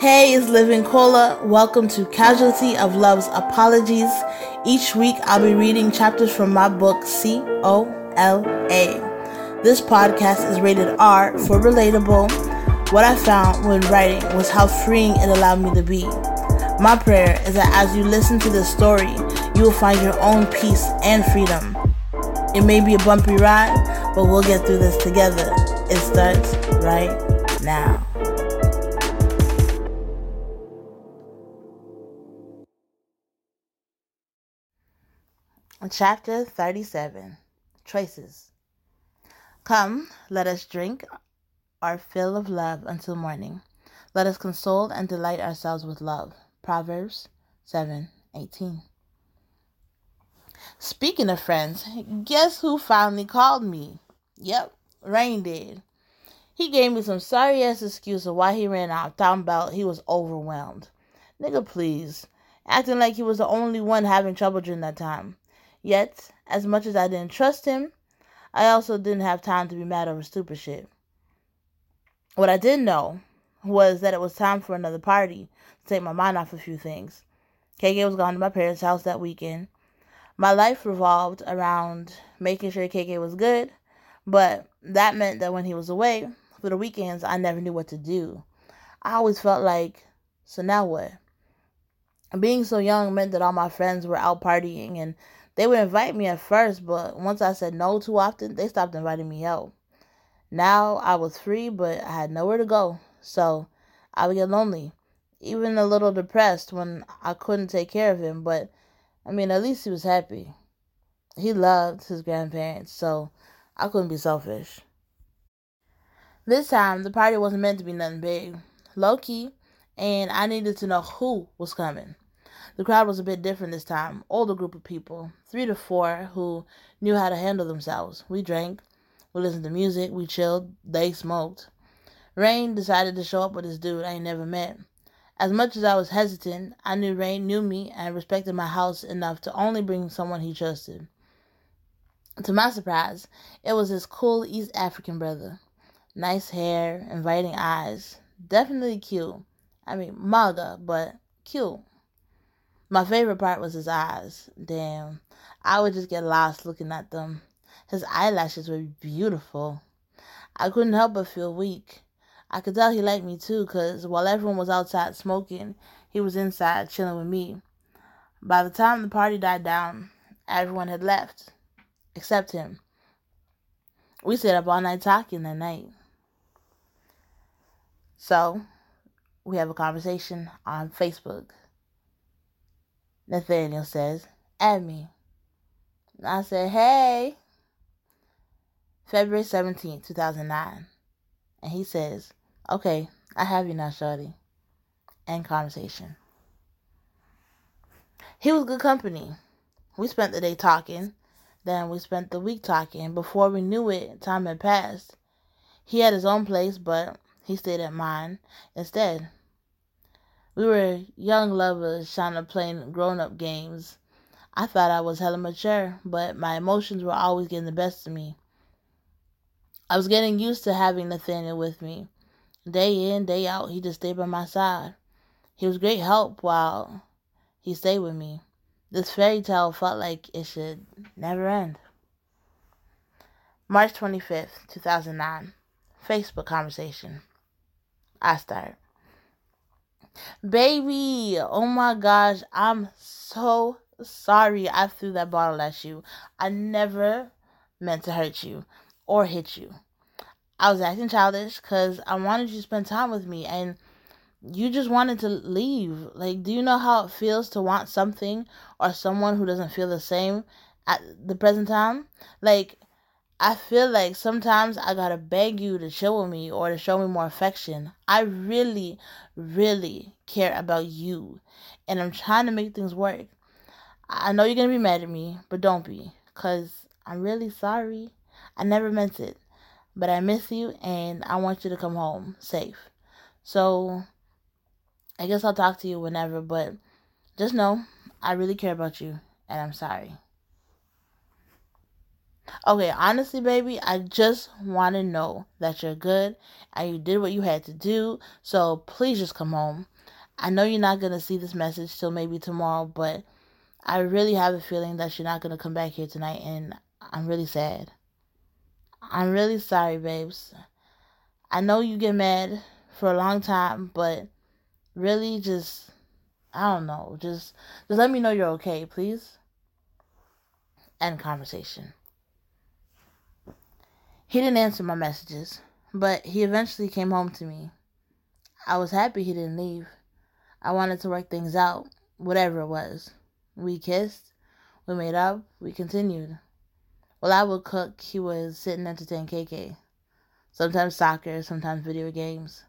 Hey, it's Living Cola. Welcome to Casualty of Love's Apologies. Each week I'll be reading chapters from my book C O L A. This podcast is rated R for relatable. What I found when writing was how freeing it allowed me to be. My prayer is that as you listen to this story, you will find your own peace and freedom. It may be a bumpy ride, but we'll get through this together. It starts right now. Chapter 37 Choices Come, let us drink our fill of love until morning. Let us console and delight ourselves with love. Proverbs 7:18. Speaking of friends, guess who finally called me? Yep, Rain did. He gave me some sorry ass excuse of why he ran out, talking about he was overwhelmed. Nigga, please. Acting like he was the only one having trouble during that time. Yet, as much as I didn't trust him, I also didn't have time to be mad over stupid shit. What I did know was that it was time for another party to take my mind off a few things. KK was gone to my parents' house that weekend. My life revolved around making sure KK was good, but that meant that when he was away for the weekends, I never knew what to do. I always felt like, so now what? Being so young meant that all my friends were out partying and they would invite me at first, but once I said no too often, they stopped inviting me out. Now I was free, but I had nowhere to go, so I would get lonely, even a little depressed when I couldn't take care of him. But I mean, at least he was happy. He loved his grandparents, so I couldn't be selfish. This time, the party wasn't meant to be nothing big, low key, and I needed to know who was coming. The crowd was a bit different this time. Older group of people, three to four, who knew how to handle themselves. We drank, we listened to music, we chilled, they smoked. Rain decided to show up with this dude I ain't never met. As much as I was hesitant, I knew Rain knew me and respected my house enough to only bring someone he trusted. To my surprise, it was his cool East African brother. Nice hair, inviting eyes. Definitely cute. I mean, maga, but cute. My favorite part was his eyes. Damn. I would just get lost looking at them. His eyelashes were beautiful. I couldn't help but feel weak. I could tell he liked me too, because while everyone was outside smoking, he was inside chilling with me. By the time the party died down, everyone had left, except him. We stayed up all night talking that night. So, we have a conversation on Facebook. Nathaniel says, Add me. I said, Hey. February 17, 2009. And he says, Okay, I have you now, Shorty. End conversation. He was good company. We spent the day talking. Then we spent the week talking. Before we knew it, time had passed. He had his own place, but he stayed at mine instead. We were young lovers trying to play grown up games. I thought I was hella mature, but my emotions were always getting the best of me. I was getting used to having Nathaniel with me. Day in, day out, he just stayed by my side. He was great help while he stayed with me. This fairy tale felt like it should never end. March 25th, 2009. Facebook conversation. I start. Baby, oh my gosh, I'm so sorry I threw that bottle at you. I never meant to hurt you or hit you. I was acting childish because I wanted you to spend time with me and you just wanted to leave. Like, do you know how it feels to want something or someone who doesn't feel the same at the present time? Like, I feel like sometimes I gotta beg you to chill with me or to show me more affection. I really, really care about you. And I'm trying to make things work. I know you're gonna be mad at me, but don't be. Because I'm really sorry. I never meant it. But I miss you and I want you to come home safe. So I guess I'll talk to you whenever, but just know I really care about you and I'm sorry. Okay, honestly, baby, I just want to know that you're good and you did what you had to do. So please just come home. I know you're not going to see this message till maybe tomorrow, but I really have a feeling that you're not going to come back here tonight, and I'm really sad. I'm really sorry, babes. I know you get mad for a long time, but really just I don't know, just just let me know you're okay, please. End conversation. He didn't answer my messages, but he eventually came home to me. I was happy he didn't leave. I wanted to work things out, whatever it was. We kissed, we made up, we continued. While I would cook, he would sit and entertain KK. Sometimes soccer, sometimes video games.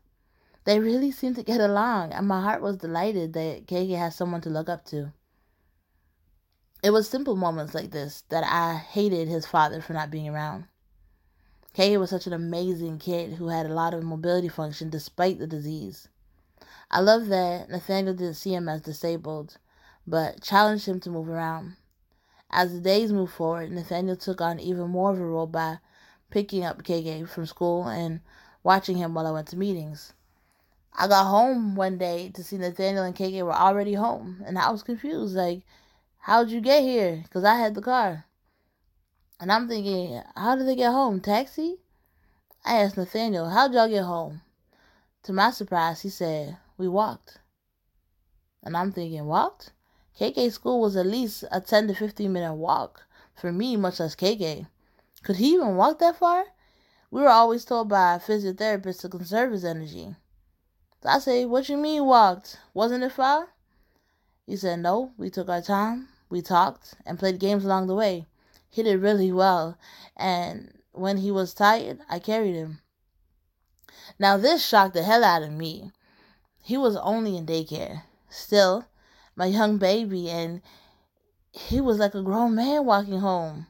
They really seemed to get along, and my heart was delighted that KK had someone to look up to. It was simple moments like this that I hated his father for not being around. KK was such an amazing kid who had a lot of mobility function despite the disease. I love that Nathaniel didn't see him as disabled, but challenged him to move around. As the days moved forward, Nathaniel took on even more of a role by picking up KK from school and watching him while I went to meetings. I got home one day to see Nathaniel and KK were already home, and I was confused. Like, how'd you get here? Because I had the car. And I'm thinking, how did they get home? Taxi? I asked Nathaniel, how'd y'all get home? To my surprise, he said, we walked. And I'm thinking, walked? KK school was at least a 10 to 15 minute walk for me, much less KK. Could he even walk that far? We were always told by physiotherapists to conserve his energy. So I say, what you mean walked? Wasn't it far? He said, no, we took our time, we talked, and played games along the way. He did really well, and when he was tired, I carried him. Now, this shocked the hell out of me. He was only in daycare. Still, my young baby, and he was like a grown man walking home.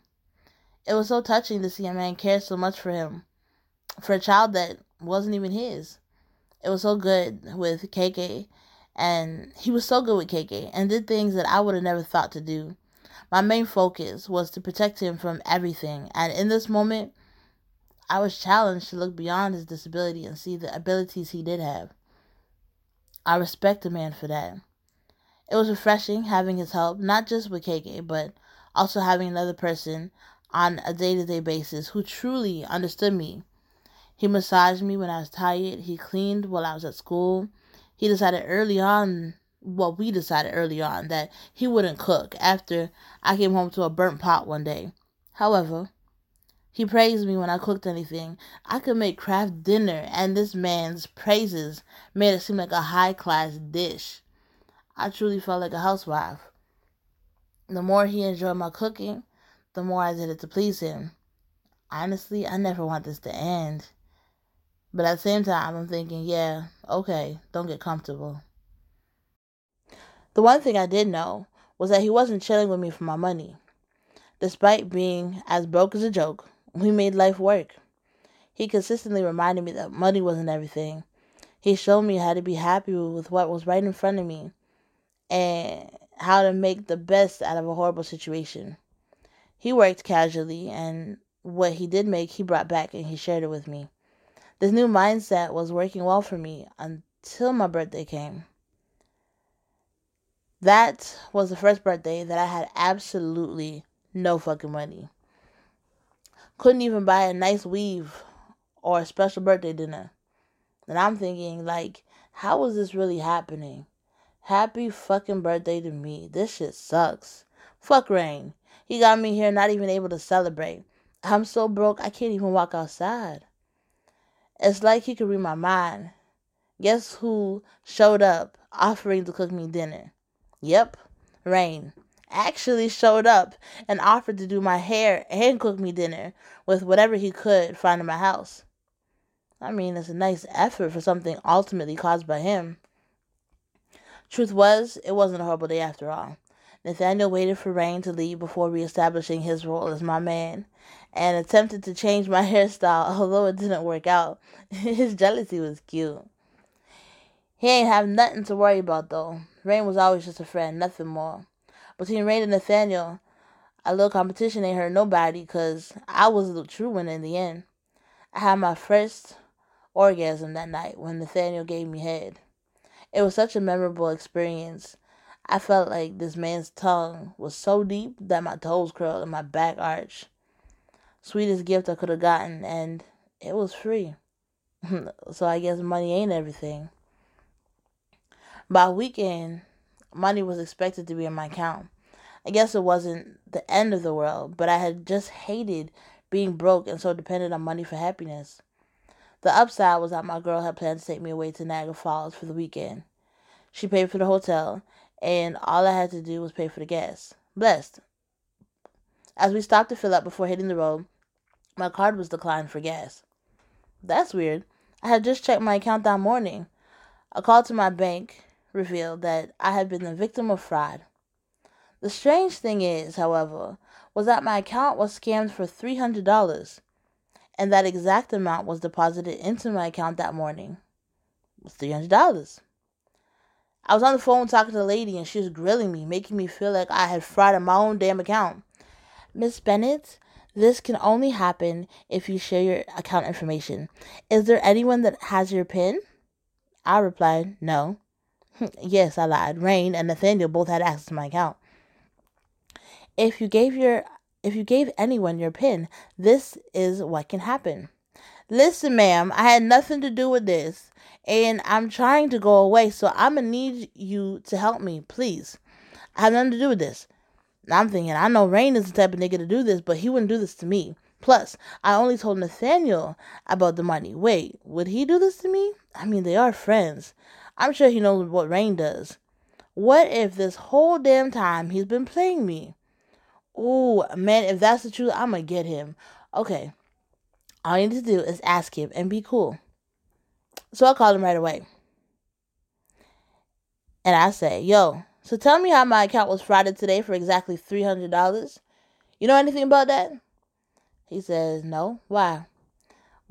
It was so touching to see a man care so much for him, for a child that wasn't even his. It was so good with KK, and he was so good with KK, and did things that I would have never thought to do. My main focus was to protect him from everything. And in this moment, I was challenged to look beyond his disability and see the abilities he did have. I respect the man for that. It was refreshing having his help, not just with KK, but also having another person on a day to day basis who truly understood me. He massaged me when I was tired. He cleaned while I was at school. He decided early on well, we decided early on that he wouldn't cook after I came home to a burnt pot one day. However, he praised me when I cooked anything. I could make Kraft Dinner, and this man's praises made it seem like a high class dish. I truly felt like a housewife. The more he enjoyed my cooking, the more I did it to please him. Honestly, I never want this to end. But at the same time, I'm thinking, yeah, okay, don't get comfortable. The one thing I did know was that he wasn't chilling with me for my money. Despite being as broke as a joke, we made life work. He consistently reminded me that money wasn't everything. He showed me how to be happy with what was right in front of me and how to make the best out of a horrible situation. He worked casually, and what he did make, he brought back and he shared it with me. This new mindset was working well for me until my birthday came. That was the first birthday that I had absolutely no fucking money. Couldn't even buy a nice weave or a special birthday dinner. And I'm thinking, like, how is this really happening? Happy fucking birthday to me. This shit sucks. Fuck Rain. He got me here not even able to celebrate. I'm so broke I can't even walk outside. It's like he could read my mind. Guess who showed up offering to cook me dinner? Yep, Rain actually showed up and offered to do my hair and cook me dinner with whatever he could find in my house. I mean, it's a nice effort for something ultimately caused by him. Truth was, it wasn't a horrible day after all. Nathaniel waited for Rain to leave before reestablishing his role as my man and attempted to change my hairstyle, although it didn't work out. His jealousy was cute. He ain't have nothing to worry about though. Rain was always just a friend, nothing more. Between Rain and Nathaniel, A little competition ain't hurt nobody because I was the true winner in the end. I had my first orgasm that night when Nathaniel gave me head. It was such a memorable experience. I felt like this man's tongue was so deep that my toes curled and my back arched. Sweetest gift I could have gotten, and it was free. so I guess money ain't everything. By weekend, money was expected to be in my account. I guess it wasn't the end of the world, but I had just hated being broke and so dependent on money for happiness. The upside was that my girl had planned to take me away to Niagara Falls for the weekend. She paid for the hotel, and all I had to do was pay for the gas. Blessed. As we stopped to fill up before hitting the road, my card was declined for gas. That's weird. I had just checked my account that morning. I called to my bank revealed that I had been the victim of fraud. The strange thing is, however, was that my account was scammed for $300, and that exact amount was deposited into my account that morning. It was $300. I was on the phone talking to the lady, and she was grilling me, making me feel like I had frauded my own damn account. Miss Bennett, this can only happen if you share your account information. Is there anyone that has your PIN? I replied, No. Yes, I lied. Rain and Nathaniel both had access to my account. If you gave your if you gave anyone your pin, this is what can happen. Listen, ma'am, I had nothing to do with this, and I'm trying to go away, so I'm gonna need you to help me, please. I have nothing to do with this. I'm thinking, I know Rain is the type of nigga to do this, but he wouldn't do this to me. Plus, I only told Nathaniel about the money. Wait, would he do this to me? I mean, they are friends. I'm sure he knows what Rain does. What if this whole damn time he's been playing me? Ooh, man, if that's the truth, I'm gonna get him. Okay. All you need to do is ask him and be cool. So I called him right away. And I say, yo, so tell me how my account was frauded today for exactly $300. You know anything about that? He says, no. Why?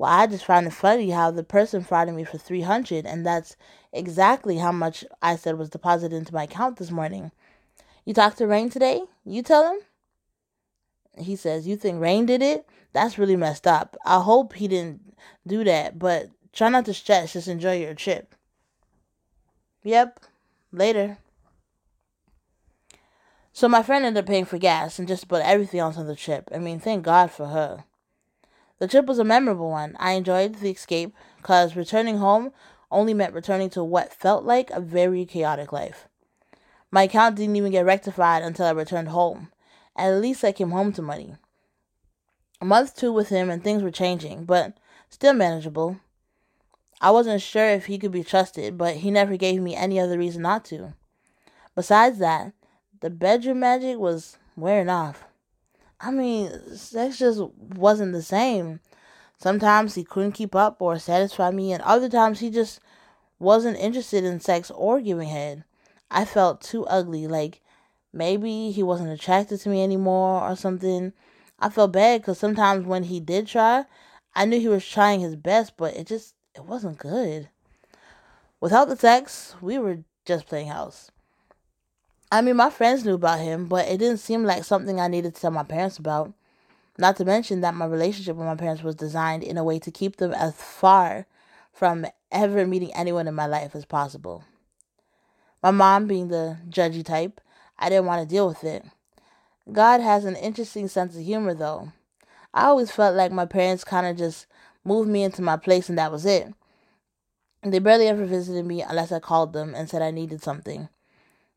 Well, I just find it funny how the person frauded me for 300 and that's exactly how much I said was deposited into my account this morning. You talked to Rain today? You tell him? he says, You think Rain did it? That's really messed up. I hope he didn't do that, but try not to stress. Just enjoy your trip. Yep. Later. So my friend ended up paying for gas and just about everything else on the trip. I mean, thank God for her. The trip was a memorable one. I enjoyed the escape because returning home only meant returning to what felt like a very chaotic life. My account didn't even get rectified until I returned home. At least I came home to money. A month two with him and things were changing, but still manageable. I wasn't sure if he could be trusted, but he never gave me any other reason not to. Besides that, the bedroom magic was wearing off. I mean, sex just wasn't the same. Sometimes he couldn't keep up or satisfy me, and other times he just wasn't interested in sex or giving head. I felt too ugly, like maybe he wasn't attracted to me anymore or something. I felt bad because sometimes when he did try, I knew he was trying his best, but it just it wasn't good. Without the sex, we were just playing house. I mean, my friends knew about him, but it didn't seem like something I needed to tell my parents about. Not to mention that my relationship with my parents was designed in a way to keep them as far from ever meeting anyone in my life as possible. My mom, being the judgy type, I didn't want to deal with it. God has an interesting sense of humor, though. I always felt like my parents kind of just moved me into my place and that was it. They barely ever visited me unless I called them and said I needed something.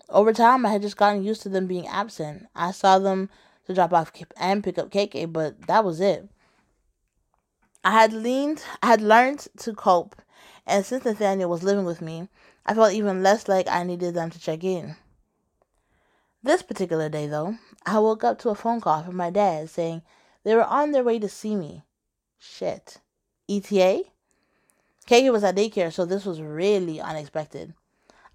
Over time, I had just gotten used to them being absent. I saw them to drop off and pick up KK, eh, but that was it. I had leaned, I had learned to cope, and since Nathaniel was living with me, I felt even less like I needed them to check in. This particular day, though, I woke up to a phone call from my dad saying they were on their way to see me. Shit. ETA? KK was at daycare, so this was really unexpected.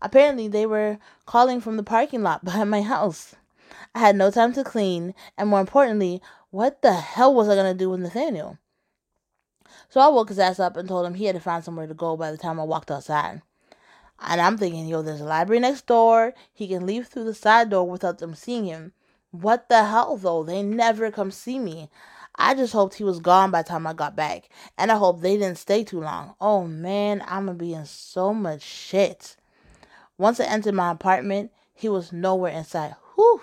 Apparently, they were calling from the parking lot behind my house. I had no time to clean, and more importantly, what the hell was I gonna do with Nathaniel? So I woke his ass up and told him he had to find somewhere to go by the time I walked outside. And I'm thinking, yo, there's a library next door. He can leave through the side door without them seeing him. What the hell, though? They never come see me. I just hoped he was gone by the time I got back. And I hope they didn't stay too long. Oh man, I'm gonna be in so much shit. Once I entered my apartment, he was nowhere in sight. Whew.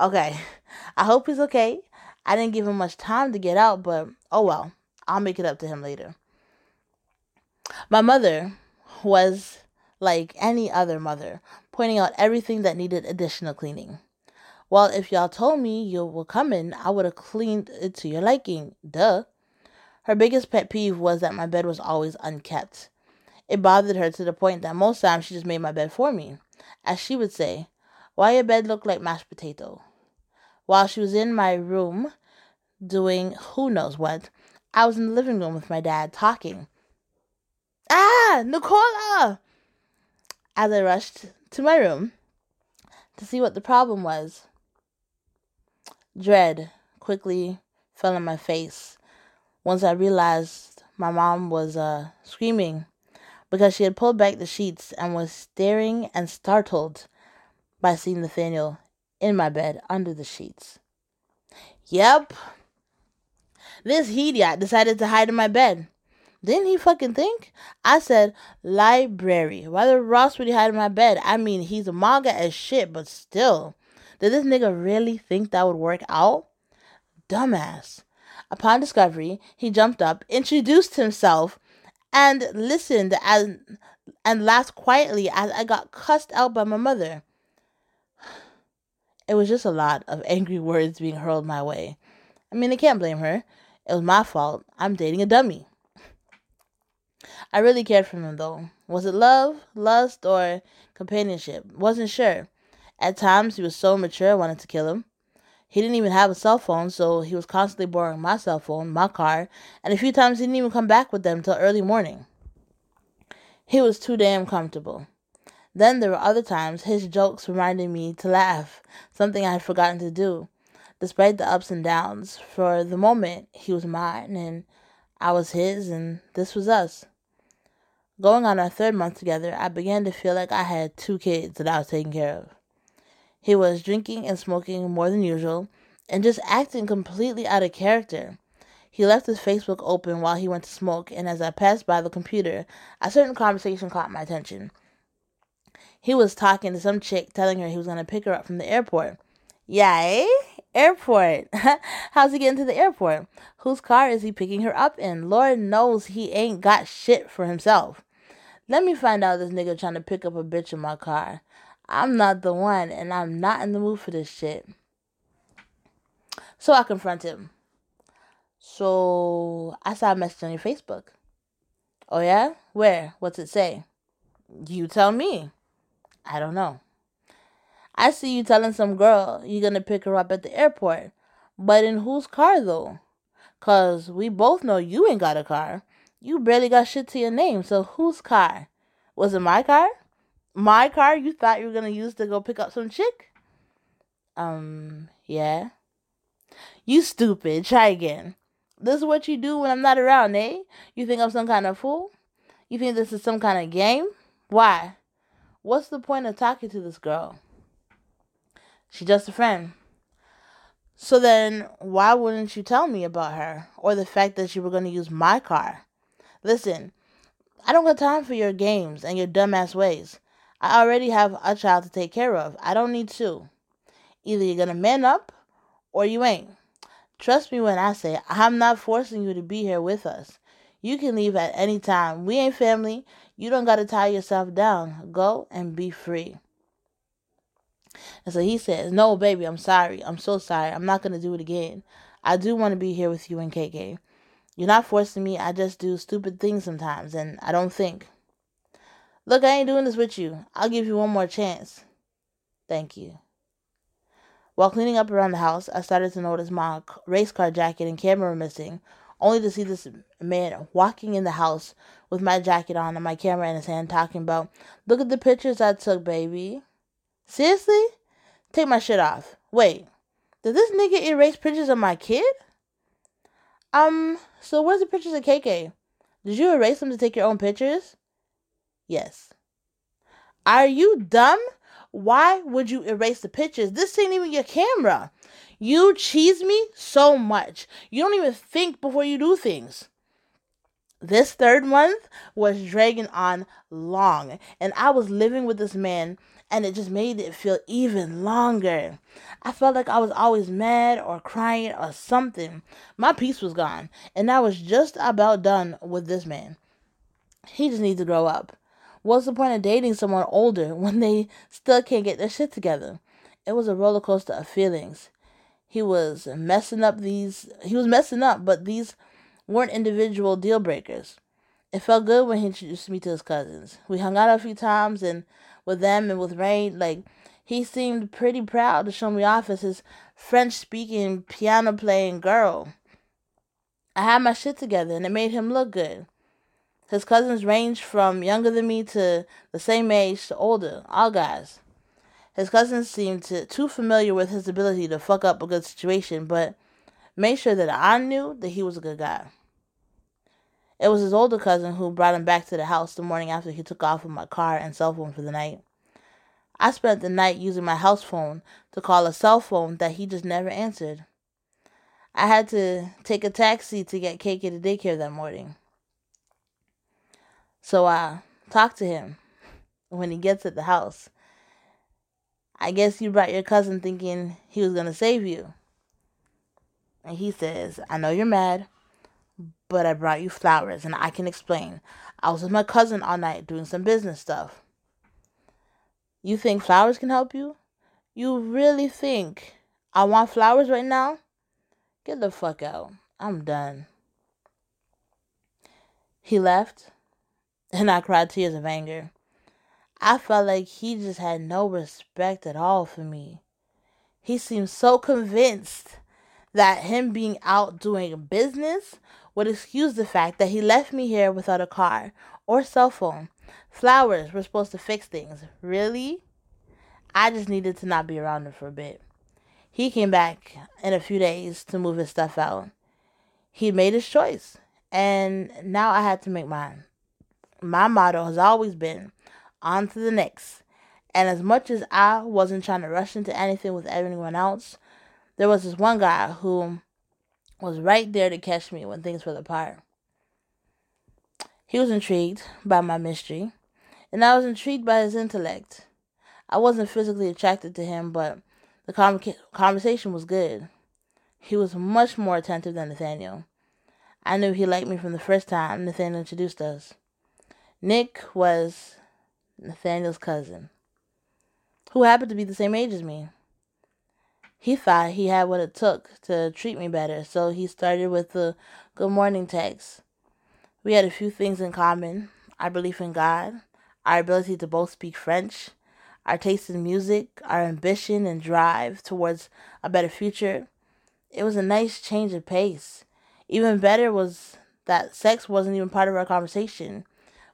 Okay. I hope he's okay. I didn't give him much time to get out, but oh well. I'll make it up to him later. My mother was like any other mother, pointing out everything that needed additional cleaning. Well, if y'all told me you were coming, I would have cleaned it to your liking. Duh. Her biggest pet peeve was that my bed was always unkept. It bothered her to the point that most times she just made my bed for me. As she would say, Why your bed look like mashed potato? While she was in my room doing who knows what, I was in the living room with my dad talking. Ah, Nicola! As I rushed to my room to see what the problem was, Dread quickly fell on my face once I realized my mom was uh, screaming because she had pulled back the sheets and was staring and startled by seeing Nathaniel in my bed under the sheets. Yep. This idiot decided to hide in my bed. Didn't he fucking think? I said, library. Why the Ross would he hide in my bed? I mean, he's a manga as shit, but still. Did this nigga really think that would work out? Dumbass. Upon discovery, he jumped up, introduced himself, and listened as, and laughed quietly as I got cussed out by my mother. It was just a lot of angry words being hurled my way. I mean, I can't blame her. It was my fault. I'm dating a dummy. I really cared for him, though. Was it love, lust, or companionship? Wasn't sure. At times, he was so mature, I wanted to kill him. He didn't even have a cell phone, so he was constantly borrowing my cell phone, my car, and a few times he didn't even come back with them till early morning. He was too damn comfortable. Then there were other times his jokes reminded me to laugh, something I had forgotten to do. Despite the ups and downs, for the moment he was mine and I was his, and this was us. Going on our third month together, I began to feel like I had two kids that I was taking care of. He was drinking and smoking more than usual and just acting completely out of character. He left his Facebook open while he went to smoke, and as I passed by the computer, a certain conversation caught my attention. He was talking to some chick, telling her he was going to pick her up from the airport. Yay! Airport. How's he getting to the airport? Whose car is he picking her up in? Lord knows he ain't got shit for himself. Let me find out this nigga trying to pick up a bitch in my car. I'm not the one, and I'm not in the mood for this shit. So I confront him. So I saw a message on your Facebook. Oh, yeah? Where? What's it say? You tell me. I don't know. I see you telling some girl you're gonna pick her up at the airport. But in whose car, though? Cause we both know you ain't got a car. You barely got shit to your name, so whose car? Was it my car? My car you thought you were gonna use to go pick up some chick? Um, yeah. You stupid. Try again. This is what you do when I'm not around, eh? You think I'm some kind of fool? You think this is some kind of game? Why? What's the point of talking to this girl? She's just a friend. So then, why wouldn't you tell me about her or the fact that you were going to use my car? Listen, I don't got time for your games and your dumbass ways. I already have a child to take care of. I don't need two. Either you're going to man up or you ain't. Trust me when I say I'm not forcing you to be here with us. You can leave at any time. We ain't family. You don't got to tie yourself down. Go and be free. And so he says, No, baby, I'm sorry. I'm so sorry. I'm not going to do it again. I do want to be here with you and KK. You're not forcing me. I just do stupid things sometimes, and I don't think. Look, I ain't doing this with you. I'll give you one more chance. Thank you. While cleaning up around the house, I started to notice my race car jacket and camera were missing, only to see this man walking in the house with my jacket on and my camera in his hand talking about, Look at the pictures I took, baby. Seriously? Take my shit off. Wait, did this nigga erase pictures of my kid? Um, so where's the pictures of KK? Did you erase them to take your own pictures? Yes. Are you dumb? Why would you erase the pictures? This ain't even your camera. You cheese me so much. You don't even think before you do things. This third month was dragging on long, and I was living with this man, and it just made it feel even longer. I felt like I was always mad or crying or something. My peace was gone, and I was just about done with this man. He just needs to grow up. What's the point of dating someone older when they still can't get their shit together? It was a roller coaster of feelings. He was messing up these, he was messing up, but these weren't individual deal breakers. It felt good when he introduced me to his cousins. We hung out a few times and with them and with Rain, like he seemed pretty proud to show me off as his French speaking piano playing girl. I had my shit together and it made him look good. His cousins ranged from younger than me to the same age to older, all guys. His cousins seemed to, too familiar with his ability to fuck up a good situation, but made sure that I knew that he was a good guy. It was his older cousin who brought him back to the house the morning after he took off with my car and cell phone for the night. I spent the night using my house phone to call a cell phone that he just never answered. I had to take a taxi to get KK to daycare that morning. So I talked to him when he gets at the house. I guess you brought your cousin thinking he was going to save you. And he says, I know you're mad, but I brought you flowers and I can explain. I was with my cousin all night doing some business stuff. You think flowers can help you? You really think I want flowers right now? Get the fuck out. I'm done. He left, and I cried tears of anger. I felt like he just had no respect at all for me. He seemed so convinced that him being out doing business would excuse the fact that he left me here without a car or cell phone. Flowers were supposed to fix things. Really? I just needed to not be around him for a bit. He came back in a few days to move his stuff out. He made his choice, and now I had to make mine. My motto has always been on to the next. And as much as I wasn't trying to rush into anything with everyone else, there was this one guy who was right there to catch me when things fell apart. He was intrigued by my mystery, and I was intrigued by his intellect. I wasn't physically attracted to him, but the conversation was good. He was much more attentive than Nathaniel. I knew he liked me from the first time Nathaniel introduced us. Nick was Nathaniel's cousin, who happened to be the same age as me. He thought he had what it took to treat me better, so he started with the good morning text. We had a few things in common our belief in God, our ability to both speak French, our taste in music, our ambition and drive towards a better future. It was a nice change of pace. Even better was that sex wasn't even part of our conversation.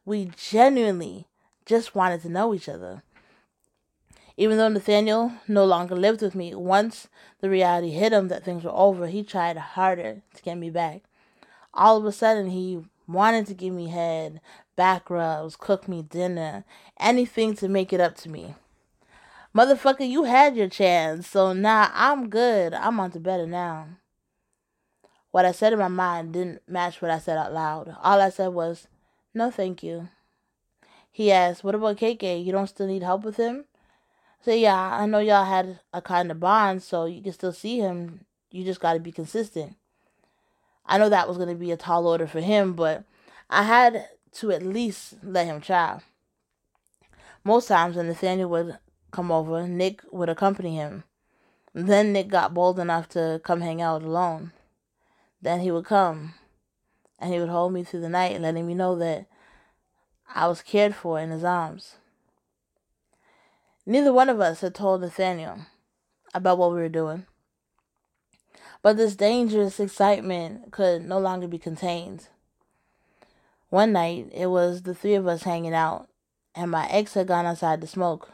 We genuinely just wanted to know each other. Even though Nathaniel no longer lived with me, once the reality hit him that things were over, he tried harder to get me back. All of a sudden, he wanted to give me head, back rubs, cook me dinner, anything to make it up to me. Motherfucker, you had your chance, so now I'm good. I'm on to better now. What I said in my mind didn't match what I said out loud. All I said was, no thank you. He asked, what about KK? You don't still need help with him? So yeah, I know y'all had a kind of bond, so you can still see him. You just got to be consistent. I know that was going to be a tall order for him, but I had to at least let him try. Most times when Nathaniel would come over, Nick would accompany him. Then Nick got bold enough to come hang out alone. Then he would come and he would hold me through the night, letting me know that I was cared for in his arms. Neither one of us had told Nathaniel about what we were doing. But this dangerous excitement could no longer be contained. One night, it was the three of us hanging out, and my ex had gone outside to smoke.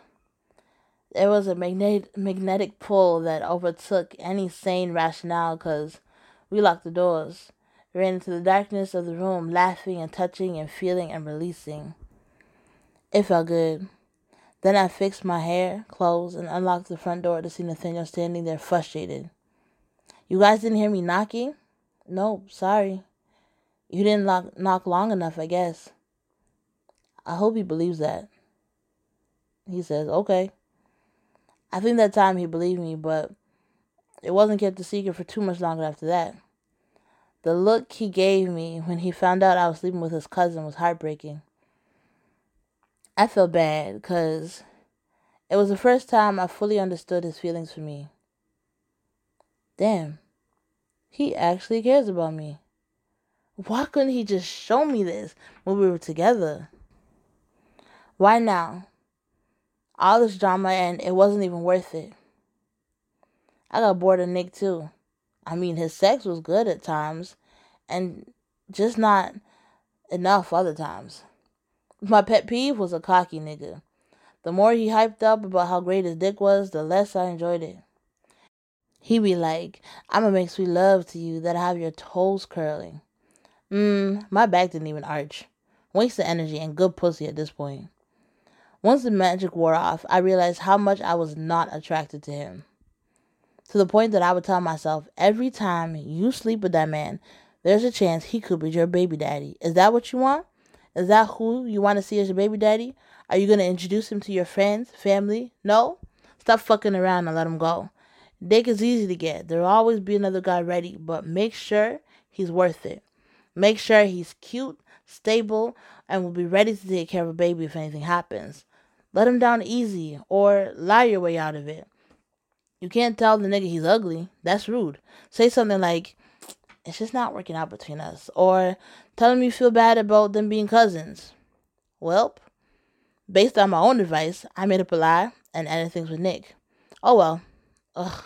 There was a magnet- magnetic pull that overtook any sane rationale because we locked the doors, ran into the darkness of the room, laughing and touching and feeling and releasing. It felt good. Then I fixed my hair, clothes, and unlocked the front door to see Nathaniel standing there frustrated. You guys didn't hear me knocking? Nope, sorry. You didn't lock, knock long enough, I guess. I hope he believes that. He says, okay. I think that time he believed me, but it wasn't kept a secret for too much longer after that. The look he gave me when he found out I was sleeping with his cousin was heartbreaking. I felt bad because it was the first time I fully understood his feelings for me. Damn, he actually cares about me. Why couldn't he just show me this when we were together? Why now? All this drama and it wasn't even worth it. I got bored of Nick too. I mean, his sex was good at times and just not enough other times. My pet peeve was a cocky nigga. The more he hyped up about how great his dick was, the less I enjoyed it. He be like, I'ma make sweet love to you that I have your toes curling. Mmm, my back didn't even arch. Waste of energy and good pussy at this point. Once the magic wore off, I realized how much I was not attracted to him. To the point that I would tell myself, every time you sleep with that man, there's a chance he could be your baby daddy. Is that what you want? Is that who you want to see as your baby daddy? Are you going to introduce him to your friends, family? No? Stop fucking around and let him go. Dick is easy to get. There'll always be another guy ready, but make sure he's worth it. Make sure he's cute, stable, and will be ready to take care of a baby if anything happens. Let him down easy or lie your way out of it. You can't tell the nigga he's ugly. That's rude. Say something like, it's just not working out between us. Or tell him you feel bad about them being cousins. Welp, based on my own advice, I made up a lie and ended things with Nick. Oh well. Ugh.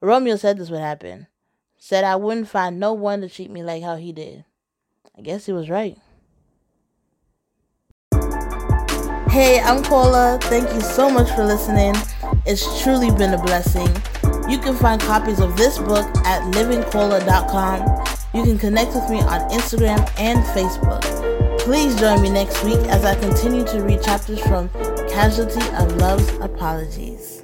Romeo said this would happen. Said I wouldn't find no one to treat me like how he did. I guess he was right. Hey, I'm Cola. Thank you so much for listening. It's truly been a blessing. You can find copies of this book at livingcola.com. You can connect with me on Instagram and Facebook. Please join me next week as I continue to read chapters from Casualty of Love's Apologies.